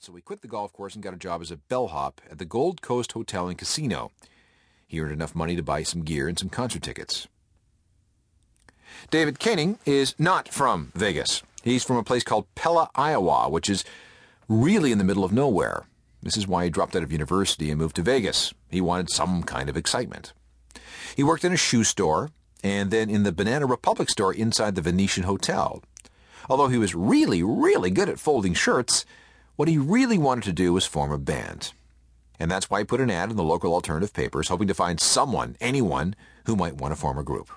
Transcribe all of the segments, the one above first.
so he quit the golf course and got a job as a bellhop at the Gold Coast Hotel and Casino. He earned enough money to buy some gear and some concert tickets. David Keuning is not from Vegas. He's from a place called Pella, Iowa, which is really in the middle of nowhere. This is why he dropped out of university and moved to Vegas. He wanted some kind of excitement. He worked in a shoe store and then in the Banana Republic store inside the Venetian Hotel. Although he was really, really good at folding shirts, what he really wanted to do was form a band. And that's why he put an ad in the local alternative papers, hoping to find someone, anyone, who might want to form a group.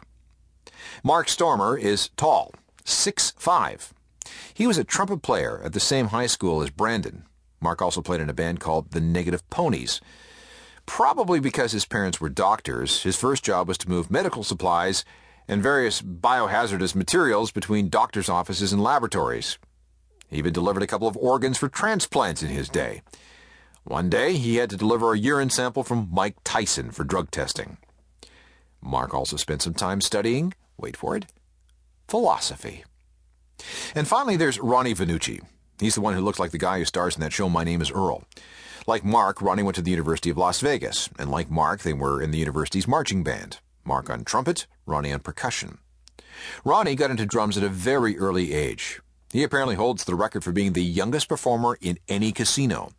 Mark Stoermer is tall, six five. He was a trumpet player at the same high school as Brandon. Mark also played in a band called the Negative Ponies. Probably because his parents were doctors, his first job was to move medical supplies and various biohazardous materials between doctors' offices and laboratories. He even delivered a couple of organs for transplants in his day. One day, he had to deliver a urine sample from Mike Tyson for drug testing. Mark also spent some time studying, wait for it, philosophy. And finally, there's Ronnie Vannucci. He's the one who looks like the guy who stars in that show My Name is Earl. Like Mark, Ronnie went to the University of Las Vegas, and like Mark, they were in the university's marching band. Mark on trumpet, Ronnie on percussion. Ronnie got into drums at a very early age. He apparently holds the record for being the youngest performer in any casino.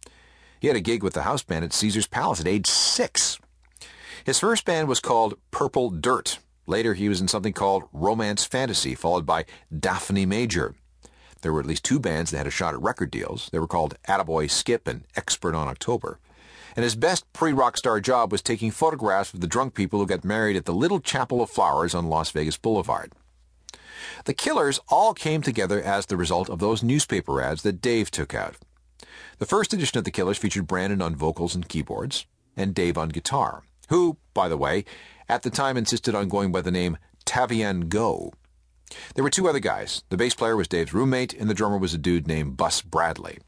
He had a gig with the house band at Caesar's Palace at age six. His first band was called Purple Dirt. Later, he was in something called Romance Fantasy, followed by Daphne Major. There were at least two bands that had a shot at record deals. They were called Attaboy Skip and Expert on October and his best pre-rock star job was taking photographs of the drunk people who got married at the Little Chapel of Flowers on Las Vegas Boulevard. The Killers all came together as the result of those newspaper ads that Dave took out. The first edition of The Killers featured Brandon on vocals and keyboards, and Dave on guitar, who, by the way, at the time insisted on going by the name Tavian Go. There were two other guys. The bass player was Dave's roommate, and the drummer was a dude named Bus Bradley.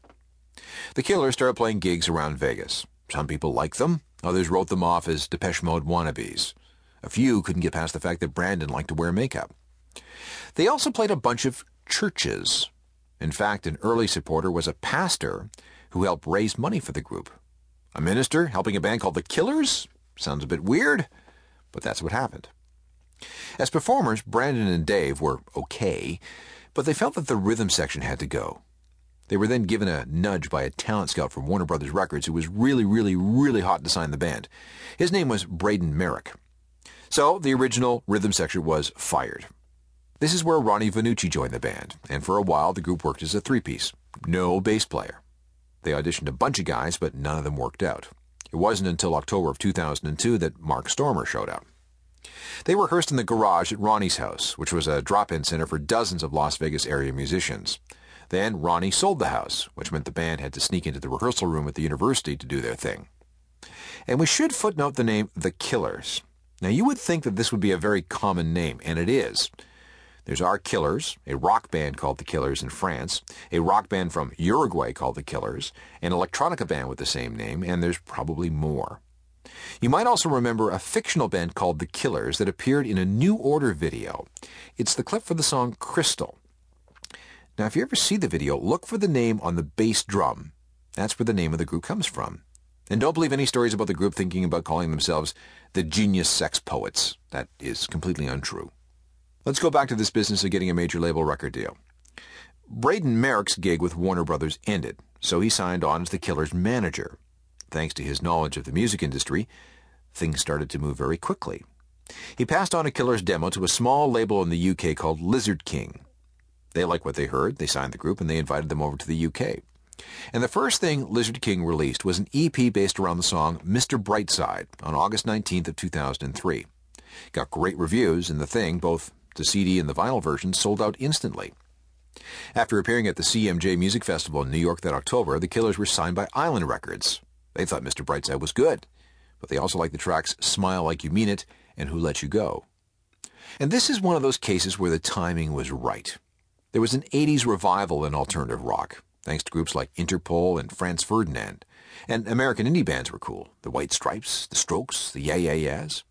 The Killers started playing gigs around Vegas. Some people liked them, others wrote them off as Depeche Mode wannabes. A few couldn't get past the fact that Brandon liked to wear makeup. They also played a bunch of churches. In fact, an early supporter was a pastor who helped raise money for the group. A minister helping a band called The Killers? Sounds a bit weird, but that's what happened. As performers, Brandon and Dave were okay, but they felt that the rhythm section had to go. They were then given a nudge by a talent scout from Warner Brothers Records who was really, really, really hot to sign the band. His name was Braden Merrick. So the original rhythm section was fired. This is where Ronnie Vannucci joined the band, and for a while the group worked as a three-piece. No bass player. They auditioned a bunch of guys, but none of them worked out. It wasn't until October of 2002 that Mark Stoermer showed up. They rehearsed in the garage at Ronnie's house, which was a drop-in center for dozens of Las Vegas area musicians. Then Ronnie sold the house, which meant the band had to sneak into the rehearsal room at the university to do their thing. And we should footnote the name The Killers. Now, you would think that this would be a very common name, and it is. There's our Killers, a rock band called The Killers in France, a rock band from Uruguay called The Killers, an electronica band with the same name, and there's probably more. You might also remember a fictional band called The Killers that appeared in a New Order video. It's the clip for the song Crystal. Now, if you ever see the video, look for the name on the bass drum. That's where the name of the group comes from. And don't believe any stories about the group thinking about calling themselves the Genius Sex Poets. That is completely untrue. Let's go back to this business of getting a major label record deal. Braden Merrick's gig with Warner Brothers ended, so he signed on as the Killer's manager. Thanks to his knowledge of the music industry, things started to move very quickly. He passed on a Killer's demo to a small label in the UK called Lizard King. They liked what they heard, they signed the group, and they invited them over to the UK. And the first thing Lizard King released was an EP based around the song Mr. Brightside on August 19th of 2003. Got great reviews, and the thing, both the CD and the vinyl version, sold out instantly. After appearing at the CMJ Music Festival in New York that October, the Killers were signed by Island Records. They thought Mr. Brightside was good, but they also liked the tracks Smile Like You Mean It and Who Let You Go. And this is one of those cases where the timing was right. There was an 80s revival in alternative rock, thanks to groups like Interpol and Franz Ferdinand. And American indie bands were cool. The White Stripes, The Strokes, The Yeah Yeah Yeahs.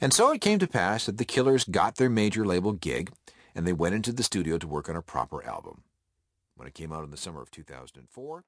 And so it came to pass that the Killers got their major label gig, and they went into the studio to work on a proper album. When it came out in the summer of 2004,